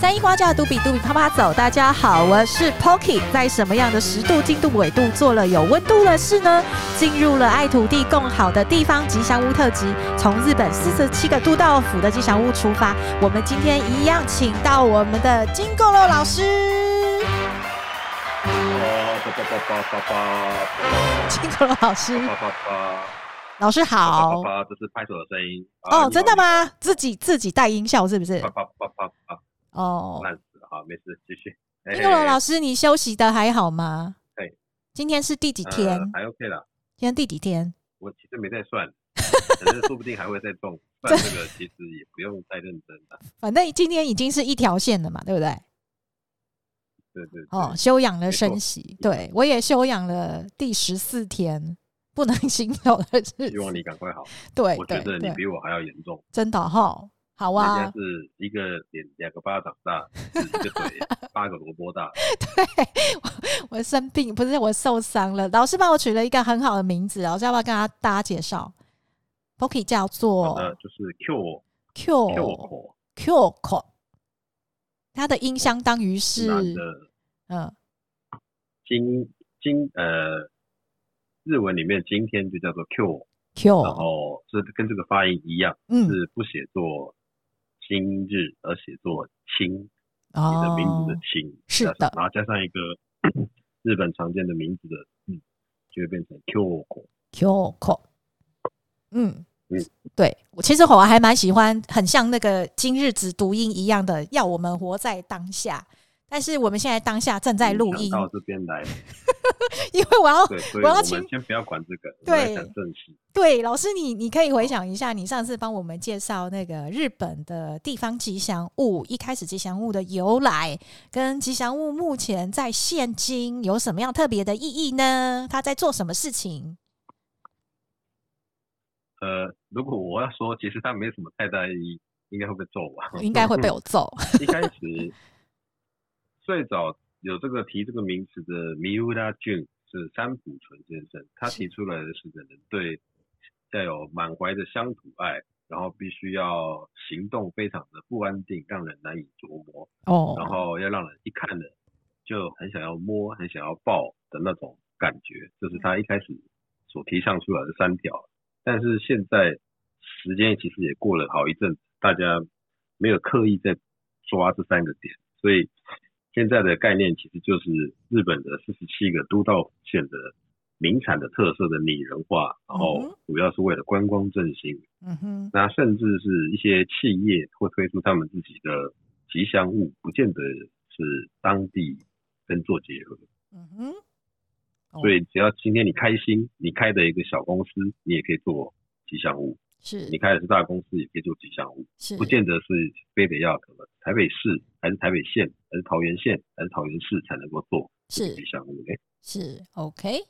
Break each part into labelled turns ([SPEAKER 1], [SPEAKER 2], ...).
[SPEAKER 1] 三一花架，度比度比啪啪走。大家好，我是 Pocky 在什么样的十度、经度、纬度做了有温度的事呢？进入了爱土地共好的地方吉祥物特辑，从日本四十七个都道府的吉祥物出发。我们今天一样请到我们的金狗肉老师。金狗肉老师。老师好。
[SPEAKER 2] 这是拍手的声音。
[SPEAKER 1] 哦，真的吗？自己自己带音效是不是？
[SPEAKER 2] 哦，烂死了，好，没事，继续。
[SPEAKER 1] 金狗肉老师，你休息的还好吗？
[SPEAKER 2] 哎，
[SPEAKER 1] 今天是第几天？
[SPEAKER 2] 还 OK 了。
[SPEAKER 1] 今天第几天？
[SPEAKER 2] 我其实没在算，反正说不定还会再动。算这个其实也不用太认真了。
[SPEAKER 1] 反正今天已经是一条线了嘛，对不对？
[SPEAKER 2] 对对。
[SPEAKER 1] 哦，休养了生息，对我也休养了第十四天，不能行走的是。
[SPEAKER 2] 希望你赶快好。
[SPEAKER 1] 对，
[SPEAKER 2] 我觉得你比我还要严重。
[SPEAKER 1] 真的哈。好啊，
[SPEAKER 2] 人家是一个脸两个巴掌大，一个腿八个萝卜大。
[SPEAKER 1] 对，我，我生病不是我受伤了，老师帮我取了一个很好的名字，老师要不要跟他大家介绍？Poki 叫做
[SPEAKER 2] 呃，就是 Q
[SPEAKER 1] Q Q Q，它的音相当于是
[SPEAKER 2] 嗯，今今呃，日文里面今天就叫做 Q
[SPEAKER 1] Q，
[SPEAKER 2] 然后是跟这个发音一样，
[SPEAKER 1] 嗯，
[SPEAKER 2] 是不写作。今日而写作清，哦、你的名字的清
[SPEAKER 1] 是的，
[SPEAKER 2] 然后加上一个 日本常见的名字的嗯，就会变成 Kyoko。
[SPEAKER 1] 嗯
[SPEAKER 2] 嗯，
[SPEAKER 1] 对我其实我还蛮喜欢，很像那个今日子读音一样的，要我们活在当下。但是我们现在当下正在录音，
[SPEAKER 2] 到这边来，
[SPEAKER 1] 因为我要，
[SPEAKER 2] 我要请，先不要管这个，
[SPEAKER 1] 对，
[SPEAKER 2] 讲正事。
[SPEAKER 1] 对，老师你你可以回想一下，你上次帮我们介绍那个日本的地方吉祥物，一开始吉祥物的由来，跟吉祥物目前在现今有什么样特别的意义呢？他在做什么事情？
[SPEAKER 2] 呃，如果我要说，其实他没什么太大意义，应该会被揍吧？
[SPEAKER 1] 应该会被我揍。
[SPEAKER 2] 一开始。最早有这个提这个名词的米乌拉俊是三浦纯先生，他提出来的是人对带有满怀的乡土爱，然后必须要行动非常的不安定，让人难以琢磨
[SPEAKER 1] 哦，
[SPEAKER 2] 然后要让人一看了就很想要摸，很想要抱的那种感觉，这是他一开始所提倡出来的三条。但是现在时间其实也过了好一阵子，大家没有刻意在抓这三个点，所以。现在的概念其实就是日本的四十七个都道府县的名产的特色的拟人化，然后主要是为了观光振兴。
[SPEAKER 1] 嗯哼，
[SPEAKER 2] 那甚至是一些企业会推出他们自己的吉祥物，不见得是当地跟做结合。
[SPEAKER 1] 嗯哼，
[SPEAKER 2] 所以只要今天你开心，你开的一个小公司，你也可以做吉祥物。
[SPEAKER 1] 是
[SPEAKER 2] 你开的是大公司，也可以做吉祥物，
[SPEAKER 1] 是
[SPEAKER 2] 不见得是非得要什么台北市，还是台北县，还是桃园县，还是桃园市才能够做是吉祥物呢？
[SPEAKER 1] 是 OK，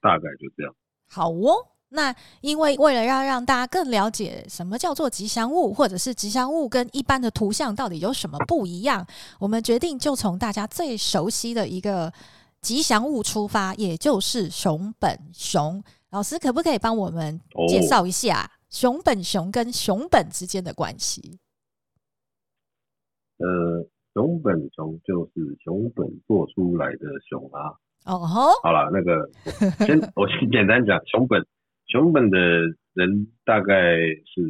[SPEAKER 2] 大概就这样。
[SPEAKER 1] 好哦，那因为为了要让大家更了解什么叫做吉祥物，或者是吉祥物跟一般的图像到底有什么不一样，我们决定就从大家最熟悉的一个吉祥物出发，也就是熊本熊。老师可不可以帮我们介绍一下？哦熊本熊跟熊本之间的关系，
[SPEAKER 2] 呃，熊本熊就是熊本做出来的熊啊。
[SPEAKER 1] 哦吼，
[SPEAKER 2] 好了，那个先 我先简单讲，熊本熊本的人大概是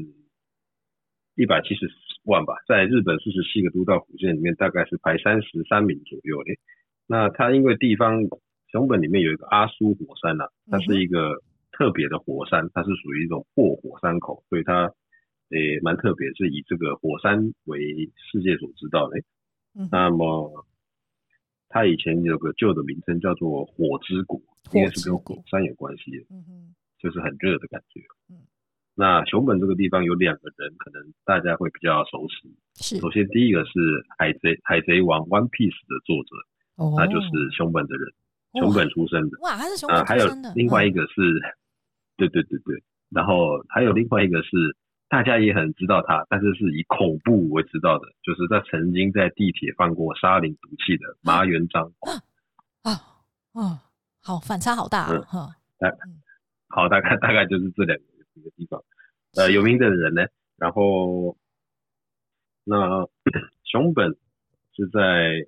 [SPEAKER 2] 一百七十万吧，在日本四十七个都道府县里面，大概是排三十三名左右的。那它因为地方熊本里面有一个阿苏火山呐、啊，它是一个。特别的火山，它是属于一种破火山口，所以它诶蛮特别，是以这个火山为世界所知道的。嗯、那么它以前有个旧的名称叫做火之谷，应该是跟火山有关系的。嗯，就是很热的感觉。嗯，那熊本这个地方有两个人，可能大家会比较熟悉。
[SPEAKER 1] 是，
[SPEAKER 2] 首先第一个是海贼海贼王 One Piece 的作者，哦，那就是熊本的人，熊本出生的。
[SPEAKER 1] 哇，他是熊本出生的。
[SPEAKER 2] 还有另外一个是。嗯对对对对，然后还有另外一个是大家也很知道他，但是是以恐怖为知道的，就是他曾经在地铁放过沙林毒气的麻原彰晃
[SPEAKER 1] 啊啊，好反差好大啊！哈、
[SPEAKER 2] 嗯，好，大概大概就是这两个一个地方，呃，有名的人呢，然后那熊本是在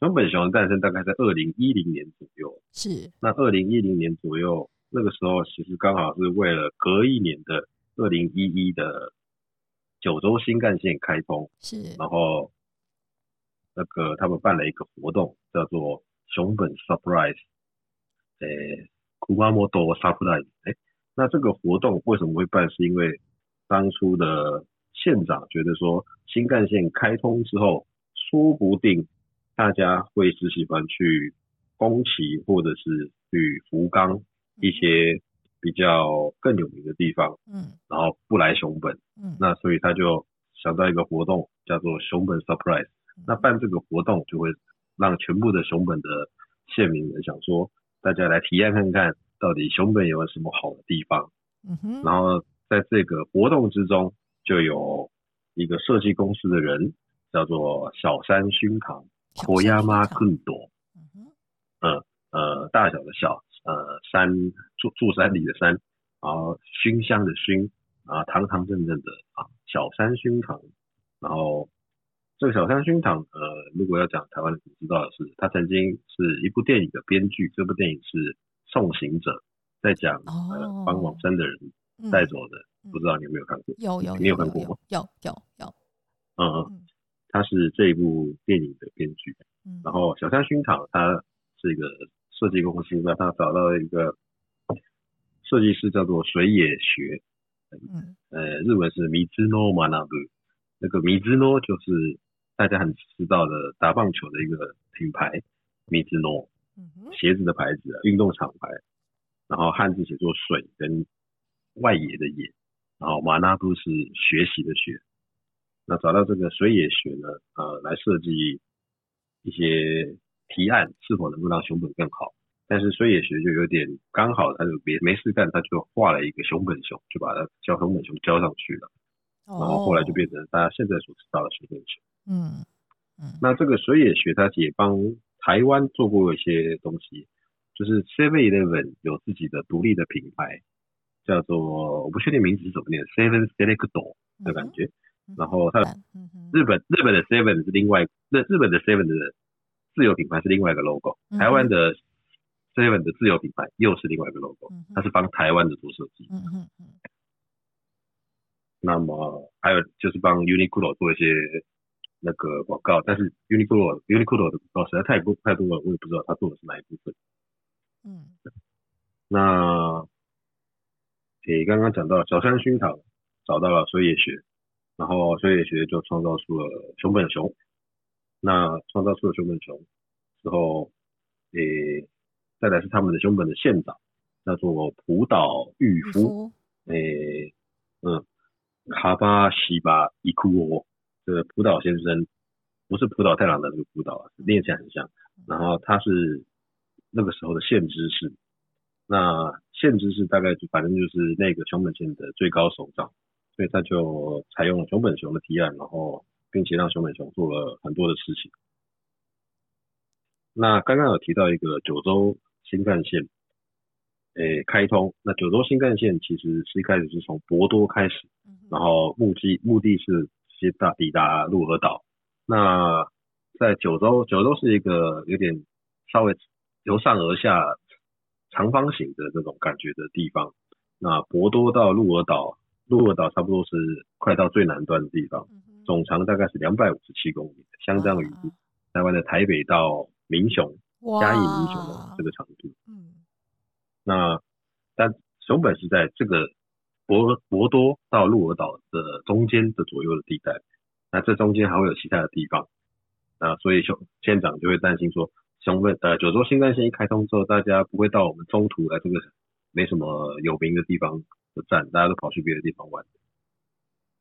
[SPEAKER 2] 熊本熊的诞生大概在二零一零年左右。
[SPEAKER 1] 是。
[SPEAKER 2] 那二零一零年左右，那个时候其实刚好是为了隔一年的二零一一的九州新干线开通。
[SPEAKER 1] 是。
[SPEAKER 2] 然后那个他们办了一个活动，叫做熊本 Surprise，诶，Kumamoto Surprise。诶，那这个活动为什么会办？是因为当初的县长觉得说，新干线开通之后，说不定大家会只喜欢去宫崎或者是去福冈一些比较更有名的地方，嗯，然后不来熊本，嗯，那所以他就想到一个活动，叫做熊本 Surprise。那办这个活动就会让全部的熊本的县民们想说，大家来体验看看到底熊本有什么好的地方，嗯哼，然后在这个活动之中就有一个设计公司的人。叫做小山熏堂，国亚妈更多，嗯呃呃，大小的小，呃山住住山里的山，然后熏香的熏，啊堂堂正正的啊小山熏堂，然后这个小山熏堂，呃如果要讲台湾你知道的是，他曾经是一部电影的编剧，这部电影是《送行者》，在讲呃帮往生的人带走的，嗯、不知道你有没有看过？
[SPEAKER 1] 有有，
[SPEAKER 2] 你有看过吗？
[SPEAKER 1] 有有有，
[SPEAKER 2] 嗯嗯。他是这一部电影的编剧，嗯、然后小山熏堂他是一个设计公司，那他找到了一个设计师叫做水野学，嗯，呃，日文是米兹诺马纳布，那个米兹诺就是大家很知道的打棒球的一个品牌，米兹诺，鞋子的牌子，运动厂牌，然后汉字写作水跟外野的野，然后马纳布是学习的学。那找到这个水野学呢，呃，来设计一些提案，是否能够让熊本更好？但是水野学就有点刚好，他就别没事干，他就画了一个熊本熊，就把它叫熊本熊交上去了。然后后来就变成大家现在所知道的熊本熊。嗯嗯。那这个水野学他也帮台湾做过一些东西，就是 Seven Eleven 有自己的独立的品牌，叫做我不确定名字是怎么念，Seven Selecto 的感觉。然后它日本日本的 Seven 是另外，那日本的 Seven 的自有品牌是另外一个 logo，台湾的 Seven 的自有品牌又是另外一个 logo，它是帮台湾的做设计。那么还有就是帮 Uniqlo 做一些那个广告，但是 Uniqlo Uniqlo 的广告实在太多太多了，我也不知道他做的是哪一部分。嗯，那诶刚刚讲到小山熏堂找到了水野学。然后水野学就创造出了熊本熊，那创造出了熊本熊之后，诶，再来是他们的熊本的县长，叫做浦岛裕夫，诶，嗯，卡巴西巴伊库哦，这个浦岛先生不是浦岛太郎的那个浦岛啊，念起来很像。然后他是那个时候的县知事，那县知事大概就反正就是那个熊本县的最高首长。所以他就采用了熊本熊的提案，然后并且让熊本熊做了很多的事情。那刚刚有提到一个九州新干线，诶，开通。那九州新干线其实是一开始是从博多开始，然后目的目的是直接到抵达鹿儿岛。那在九州，九州是一个有点稍微由上而下长方形的这种感觉的地方。那博多到鹿儿岛。鹿儿岛差不多是快到最南端的地方，总长大概是两百五十七公里，相当于台湾的台北到民雄、嘉义民雄的这个长度。嗯，那但熊本是在这个博博多到鹿儿岛的中间的左右的地带，那这中间还会有其他的地方，那，所以熊县长就会担心说，熊本呃九州新干线一开通之后，大家不会到我们中途来这个没什么有名的地方。的站，大家都跑去别的地方玩，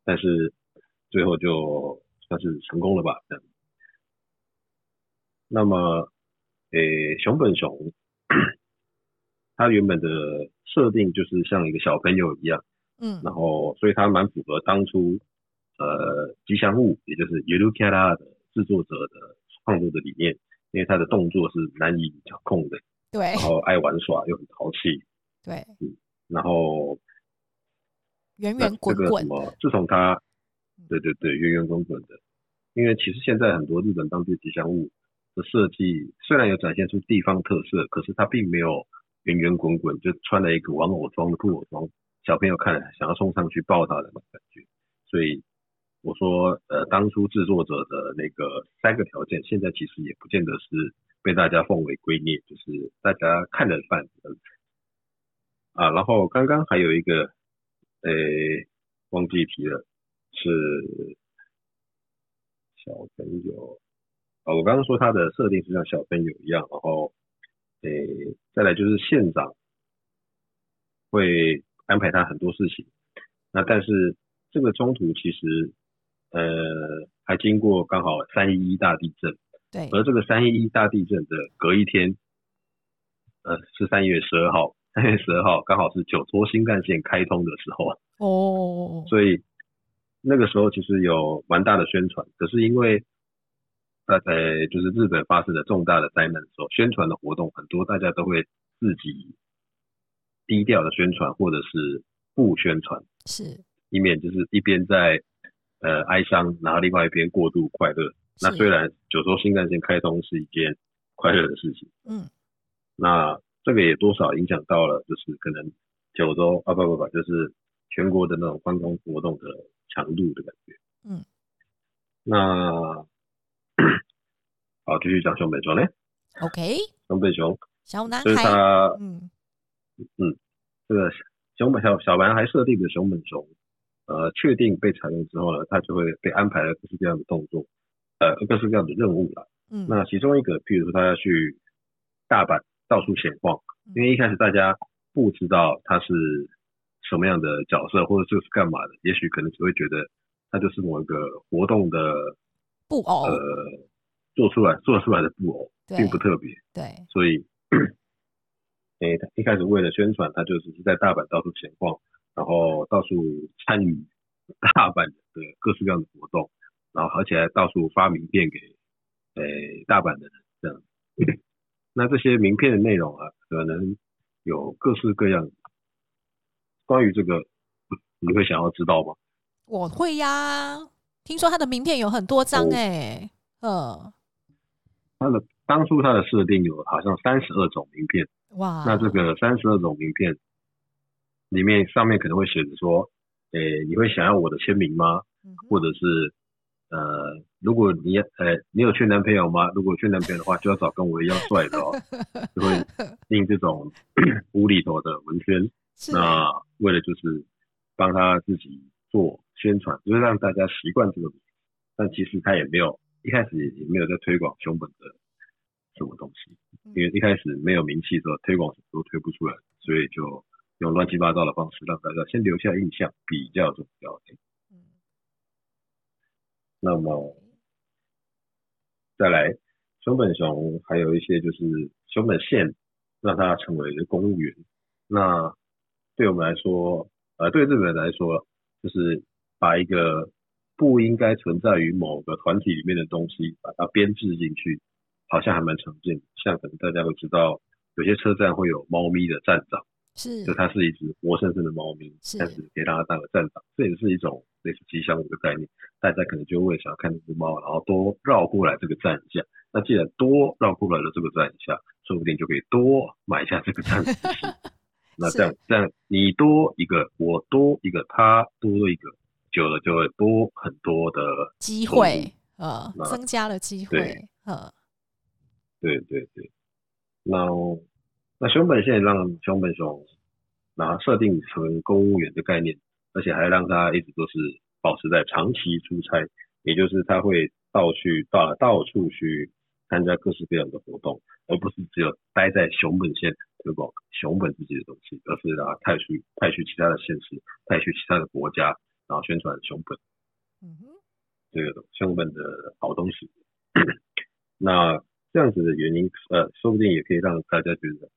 [SPEAKER 2] 但是最后就算是成功了吧，这样。那么，诶、欸，熊本熊，它原本的设定就是像一个小朋友一样，嗯，然后所以它蛮符合当初呃吉祥物，也就是ゆるキャラ的制作者的创作的理念，因为它的动作是难以掌控的，
[SPEAKER 1] 对，
[SPEAKER 2] 然后爱玩耍又很淘气，
[SPEAKER 1] 对，
[SPEAKER 2] 嗯，然后。
[SPEAKER 1] 圆圆滚滚。
[SPEAKER 2] 自从他， 对对对，圆圆滚滚的。因为其实现在很多日本当地吉祥物的设计，虽然有展现出地方特色，可是它并没有圆圆滚滚就穿了一个玩偶装的布偶装，小朋友看了想要冲上去抱它的那种感觉。所以我说，呃，当初制作者的那个三个条件，现在其实也不见得是被大家奉为圭臬，就是大家看着办。啊，然后刚刚还有一个，诶，忘记提了，是小朋友。啊，我刚刚说他的设定是像小朋友一样，然后，诶，再来就是县长会安排他很多事情。那但是这个中途其实，呃，还经过刚好三一一大地震。
[SPEAKER 1] 对。
[SPEAKER 2] 而这个三一一大地震的隔一天，呃，是三月十二号。三月十二号刚好是九州新干线开通的时候
[SPEAKER 1] 哦，
[SPEAKER 2] 所以那个时候其实有蛮大的宣传，可是因为大概就是日本发生了重大的灾难的时候，宣传的活动很多，大家都会自己低调的宣传或者是不宣传，
[SPEAKER 1] 是，
[SPEAKER 2] 以免就是一边在呃哀伤，然后另外一边过度快乐。那虽然九州新干线开通是一件快乐的事情，
[SPEAKER 1] 嗯，
[SPEAKER 2] 那。这个也多少影响到了，就是可能九州啊不不不，就是全国的那种观光活动的强度的感觉。
[SPEAKER 1] 嗯，
[SPEAKER 2] 那 好，继续讲熊本熊嘞。
[SPEAKER 1] OK。
[SPEAKER 2] 熊本熊。
[SPEAKER 1] 小男孩。
[SPEAKER 2] 就是他，
[SPEAKER 1] 嗯
[SPEAKER 2] 嗯，这个熊本小小男孩设定的熊本熊，呃，确定被采用之后呢，他就会被安排了各式各样的动作，呃，各式各样的任务了。
[SPEAKER 1] 嗯。
[SPEAKER 2] 那其中一个，譬如说他要去大阪。到处闲逛，因为一开始大家不知道他是什么样的角色，或者就是干嘛的，也许可能只会觉得他就是某一个活动的
[SPEAKER 1] 布偶，
[SPEAKER 2] 呃，做出来做出来的布偶，并不特别。
[SPEAKER 1] 对，
[SPEAKER 2] 所以，诶，他一开始为了宣传，他就只是在大阪到处闲逛，然后到处参与大阪的各式各样的活动，然后而且还到处发名片给诶大阪的人，这样。那这些名片的内容啊，可能有各式各样。关于这个，你会想要知道吗？
[SPEAKER 1] 我会呀，听说他的名片有很多张哎，呃，
[SPEAKER 2] 他的当初他的设定有好像三十二种名片。
[SPEAKER 1] 哇，
[SPEAKER 2] 那这个三十二种名片里面上面可能会写着说，诶，你会想要我的签名吗？嗯、或者是？呃，如果你呃，你有缺男朋友吗？如果缺男朋友的话，就要找跟我一样帅的哦，就会印这种 无厘头的文宣。那为了就是帮他自己做宣传，就是让大家习惯这个名字，但其实他也没有一开始也没有在推广熊本的什么东西，因为一开始没有名气的时候，推广什么都推不出来，所以就用乱七八糟的方式让大家先留下印象比较重要。那么再来，熊本熊还有一些就是熊本县让它成为一个公务员。那对我们来说，呃，对日本人来说，就是把一个不应该存在于某个团体里面的东西，把它编制进去，好像还蛮常见。像可能大家会知道，有些车站会有猫咪的站长。
[SPEAKER 1] 是，
[SPEAKER 2] 就它是一只活生生的猫咪，但是可以让它当个站长，这也是一种类似吉祥物的概念。大家可能就会想要看这只猫，然后多绕过来这个站一下。那既然多绕过来了这个站一下，说不定就可以多买下这个站。那这样这样，你多一个，我多一个，他多一个，久了就会多很多的
[SPEAKER 1] 机会，呃，增加了机会，
[SPEAKER 2] 对，呃，对对对，那。那熊本县让熊本熊拿设定成公务员的概念，而且还让他一直都是保持在长期出差，也就是他会到去到到处去参加各式各样的活动，而不是只有待在熊本县推广熊本自己的东西，而是让他派去派去其他的县市，派去其他的国家，然后宣传熊本。嗯哼，这个熊本的好东西。那这样子的原因，呃，说不定也可以让大家觉得。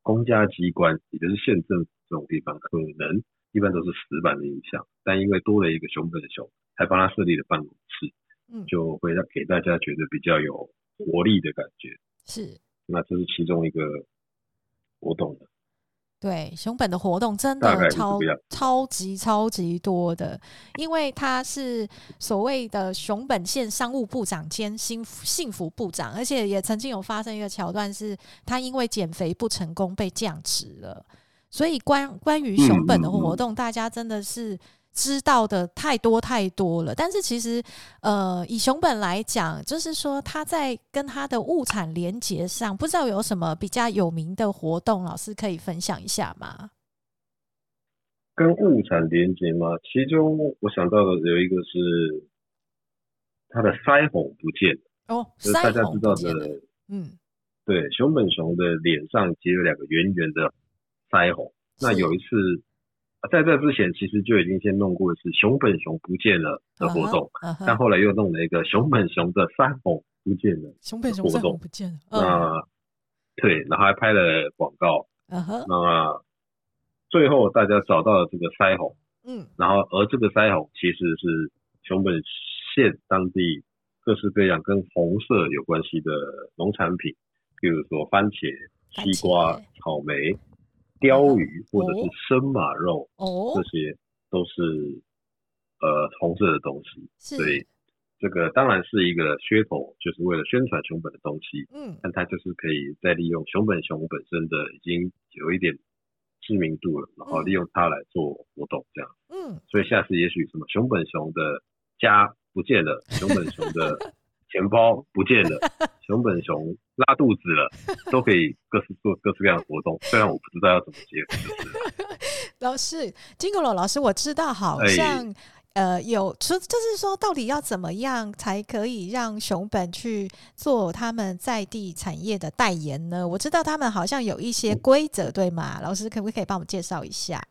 [SPEAKER 2] 公家机关，也就是县政府这种地方，可能一般都是死板的印象，但因为多了一个熊本的熊，还帮他设立了办公室，嗯，就会让给大家觉得比较有活力的感觉。
[SPEAKER 1] 是，
[SPEAKER 2] 那这是其中一个活动的。
[SPEAKER 1] 对，熊本的活动真的超超级超级多的，因为他是所谓的熊本县商务部长兼幸幸福部长，而且也曾经有发生一个桥段，是他因为减肥不成功被降职了。所以关关于熊本的活动，大家真的是。知道的太多太多了，但是其实，呃，以熊本来讲，就是说他在跟他的物产连接上，不知道有什么比较有名的活动，老师可以分享一下吗？
[SPEAKER 2] 跟物产连接吗？其中我想到的有一个是他的腮红不见了
[SPEAKER 1] 哦，
[SPEAKER 2] 就是大家知道的，嗯，对，熊本熊的脸上结有两个圆圆的腮红，那有一次。在这之前，其实就已经先弄过一次熊本熊不见了的活动，uh -huh, uh -huh. 但后来又弄了一个熊本熊的腮红不见了熊本熊不见了。Uh -huh. 那对，然后还拍了广告。Uh -huh. 那最后大家找到了这个腮红，嗯、uh 然后而这个腮红其实是熊本县当地各式各样跟红色有关系的农产品，比如说番茄、西瓜、草莓。鯛鱼或者是生马肉，哦，这些都是呃红色的东西，所以这个当然是一个噱头，就是为了宣传熊本的东西。嗯，但它就是可以再利用熊本熊本身的已经有一点知名度了，然后利用它来做活动，这样。嗯，所以下次也许什么熊本熊的家不见了，熊本熊的。钱包不见了，熊本熊拉肚子了，都可以各式做各式各样的活动。虽然我不知道要怎么结合，就是
[SPEAKER 1] 老师金阁楼老师，我知道好像、欸、呃有，就就是说到底要怎么样才可以让熊本去做他们在地产业的代言呢？我知道他们好像有一些规则，对吗？老师可不可以帮我们介绍一下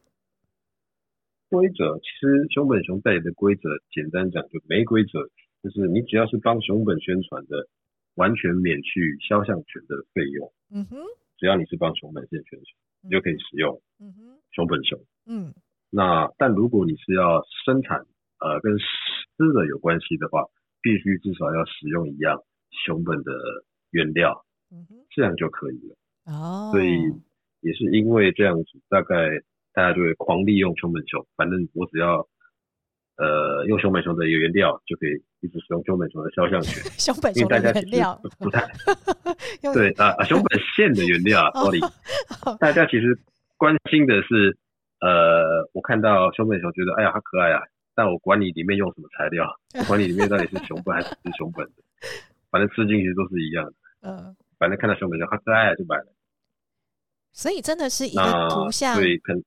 [SPEAKER 2] 规则？其实熊本熊代言的规则，简单讲就没规则。就是你只要是帮熊本宣传的，完全免去肖像权的费用。嗯哼，只要你是帮熊本县选手，你就可以使用。嗯哼，熊本熊。嗯，那但如果你是要生产呃跟吃的有关系的话，必须至少要使用一样熊本的原料。嗯哼，这样就可以了。哦，所以也是因为这样子，大概大家就会狂利用熊本熊。反正我只要。呃，用熊本熊的原料就可以一直使用熊本熊的肖像权。
[SPEAKER 1] 熊本熊的原料
[SPEAKER 2] 不太 对啊啊，熊本县的原料，sorry，大家其实关心的是，呃，我看到熊本熊觉得哎呀好可爱啊，但我管你里面用什么材料，我管你里面到底是熊本还是不是熊本的，反正吃进去都是一样的。嗯，反正看到熊本熊好可爱啊就买了。
[SPEAKER 1] 所以真的是一个图像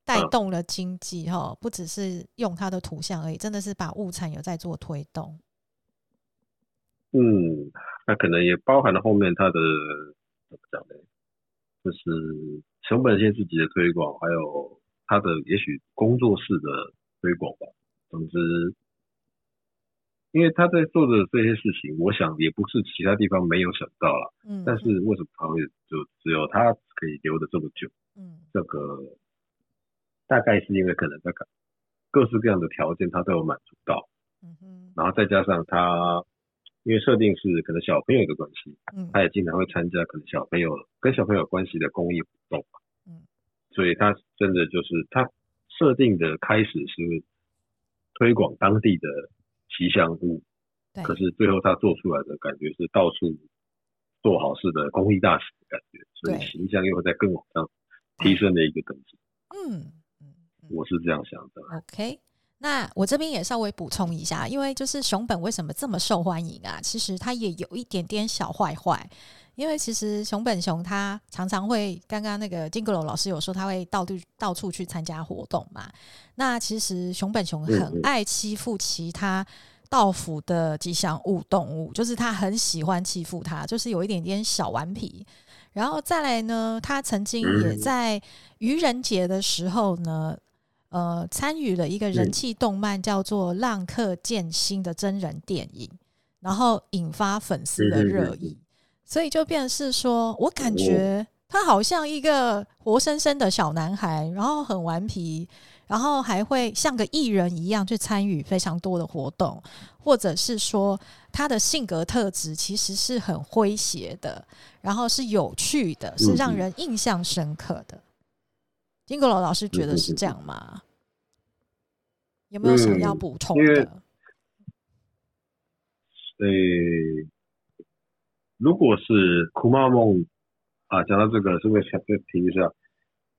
[SPEAKER 1] 带动了经济哈，不只是用它的图像而已，真的是把物产有在做推动。
[SPEAKER 2] 嗯，那可能也包含了后面它的怎么讲呢？就是熊本县自己的推广，还有它的也许工作室的推广吧。总之。因为他在做的这些事情，我想也不是其他地方没有想到了。嗯。但是为什么他会就只有他可以留的这么久？嗯。这个大概是因为可能他各式各样的条件他都有满足到。嗯哼。然后再加上他，因为设定是可能小朋友的关系，嗯。他也经常会参加可能小朋友跟小朋友关系的公益活动。嗯。所以他真的就是他设定的开始是推广当地的。吉祥物，可是最后他做出来的感觉是到处做好事的公益大使的感觉，所以形象又会在更往上提升的一个等级。嗯嗯，我是这样想的。
[SPEAKER 1] OK，那我这边也稍微补充一下，因为就是熊本为什么这么受欢迎啊？其实它也有一点点小坏坏，因为其实熊本熊它常常会，刚刚那个金阁楼老师有说他会到处到处去参加活动嘛。那其实熊本熊很爱欺负其他。道府的吉祥物动物，就是他很喜欢欺负它，就是有一点点小顽皮。然后再来呢，他曾经也在愚人节的时候呢，呃，参与了一个人气动漫叫做《浪客剑心》的真人电影，然后引发粉丝的热议。所以就变成是说，我感觉他好像一个活生生的小男孩，然后很顽皮。然后还会像个艺人一样去参与非常多的活动，或者是说他的性格特质其实是很诙谐的，然后是有趣的，是让人印象深刻的。金阁楼老师觉得是这样吗？有没有想要补充的？
[SPEAKER 2] 呃、嗯，如果是酷妈梦啊，讲到这个，是不是想再提一下？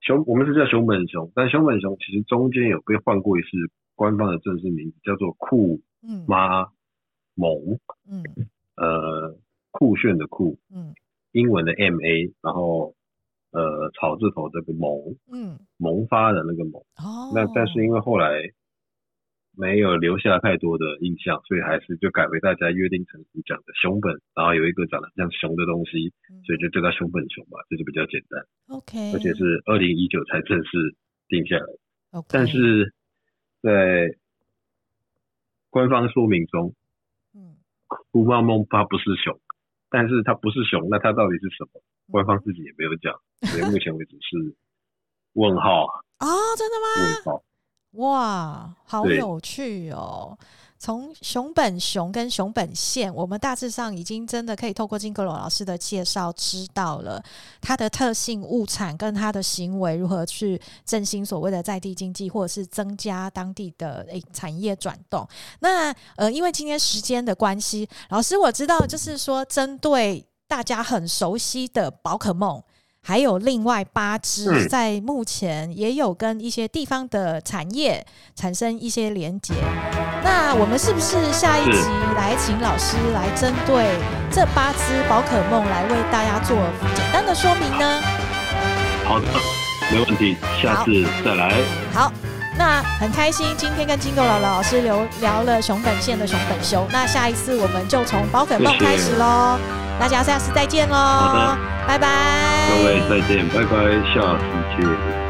[SPEAKER 2] 熊，我们是叫熊本熊，但熊本熊其实中间有被换过一次官方的正式名字，叫做酷妈萌。嗯，呃，酷炫的酷，嗯，英文的 M A，然后呃草字头这个萌，嗯，萌发的那个萌。哦，那但是因为后来。没有留下太多的印象，所以还是就改为大家约定成俗讲的熊本，然后有一个长得像熊的东西，所以就叫它熊本熊吧，这就比较简单。
[SPEAKER 1] OK，
[SPEAKER 2] 而且是二零一九才正式定下来。
[SPEAKER 1] OK，
[SPEAKER 2] 但是在官方说明中，嗯，酷妈梦它不是熊，但是它不是熊，那它到底是什么？官方自己也没有讲，所以目前为止是问号
[SPEAKER 1] 啊。哦，真的吗？
[SPEAKER 2] 问号。
[SPEAKER 1] 哇，好有趣哦！从熊本熊跟熊本县，我们大致上已经真的可以透过金阁罗老师的介绍，知道了它的特性物产跟它的行为如何去振兴所谓的在地经济，或者是增加当地的诶产业转动。那呃，因为今天时间的关系，老师我知道就是说，针对大家很熟悉的宝可梦。还有另外八只，在目前也有跟一些地方的产业产生一些连结。那我们是不是下一集来请老师来针对这八只宝可梦来为大家做简单的说明呢？
[SPEAKER 2] 好的，没问题，下次再来。
[SPEAKER 1] 好，那很开心今天跟金狗姥姥老师聊聊了熊本县的熊本熊。那下一次我们就从宝可梦开始喽。大家下次再见喽！好的，拜拜。
[SPEAKER 2] 各位再见，拜拜，下次见。